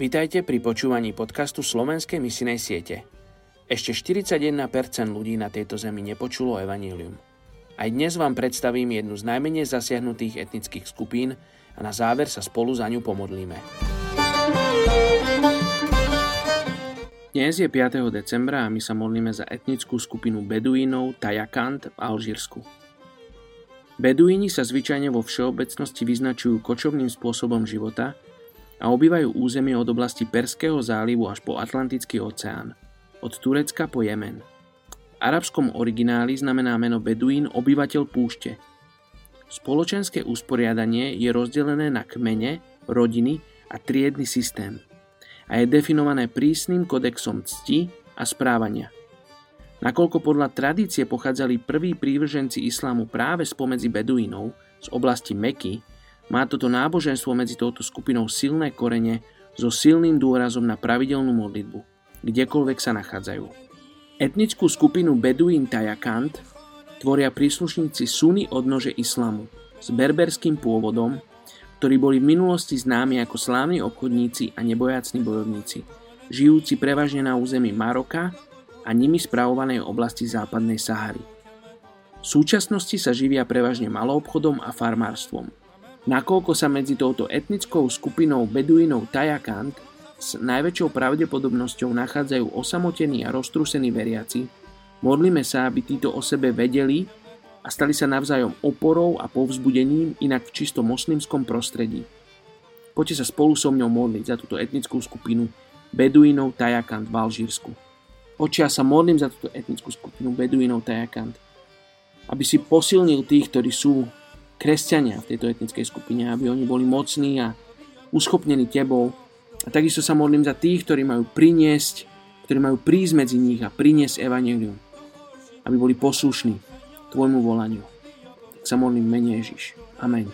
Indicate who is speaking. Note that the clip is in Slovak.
Speaker 1: Vítajte pri počúvaní podcastu Slovenskej misinej siete. Ešte 41% ľudí na tejto zemi nepočulo evanílium. Aj dnes vám predstavím jednu z najmenej zasiahnutých etnických skupín a na záver sa spolu za ňu pomodlíme. Dnes je 5. decembra a my sa modlíme za etnickú skupinu Beduínov Tajakant v Alžírsku. Beduíni sa zvyčajne vo všeobecnosti vyznačujú kočovným spôsobom života a obývajú územie od oblasti Perského zálivu až po Atlantický oceán, od Turecka po Jemen. V arabskom origináli znamená meno Beduín obyvateľ púšte. Spoločenské usporiadanie je rozdelené na kmene, rodiny a triedny systém – a je definované prísnym kodexom cti a správania. Nakoľko podľa tradície pochádzali prví prívrženci islámu práve spomedzi Beduínov z oblasti Meky, má toto náboženstvo medzi touto skupinou silné korene so silným dôrazom na pravidelnú modlitbu, kdekoľvek sa nachádzajú. Etnickú skupinu Beduín Tajakant tvoria príslušníci Sunny odnože islamu s berberským pôvodom ktorí boli v minulosti známi ako slávni obchodníci a nebojácni bojovníci, žijúci prevažne na území Maroka a nimi spravovanej oblasti západnej Sahary. V súčasnosti sa živia prevažne maloobchodom a farmárstvom. Nakoľko sa medzi touto etnickou skupinou Beduinov Tajakant s najväčšou pravdepodobnosťou nachádzajú osamotení a roztrúsení veriaci, modlíme sa, aby títo o sebe vedeli a stali sa navzájom oporou a povzbudením inak v čisto moslimskom prostredí. Poďte sa spolu so mňou modliť za túto etnickú skupinu Beduínov Tajakant v Alžírsku. Očia sa modlím za túto etnickú skupinu Beduínov Tajakant, aby si posilnil tých, ktorí sú kresťania v tejto etnickej skupine, aby oni boli mocní a uschopnení tebou. A takisto sa modlím za tých, ktorí majú priniesť, ktorí majú prísť medzi nich a priniesť evanelium, aby boli poslušní tvojmu volaniu. Tak sa modlím mene Ježiš. Amen.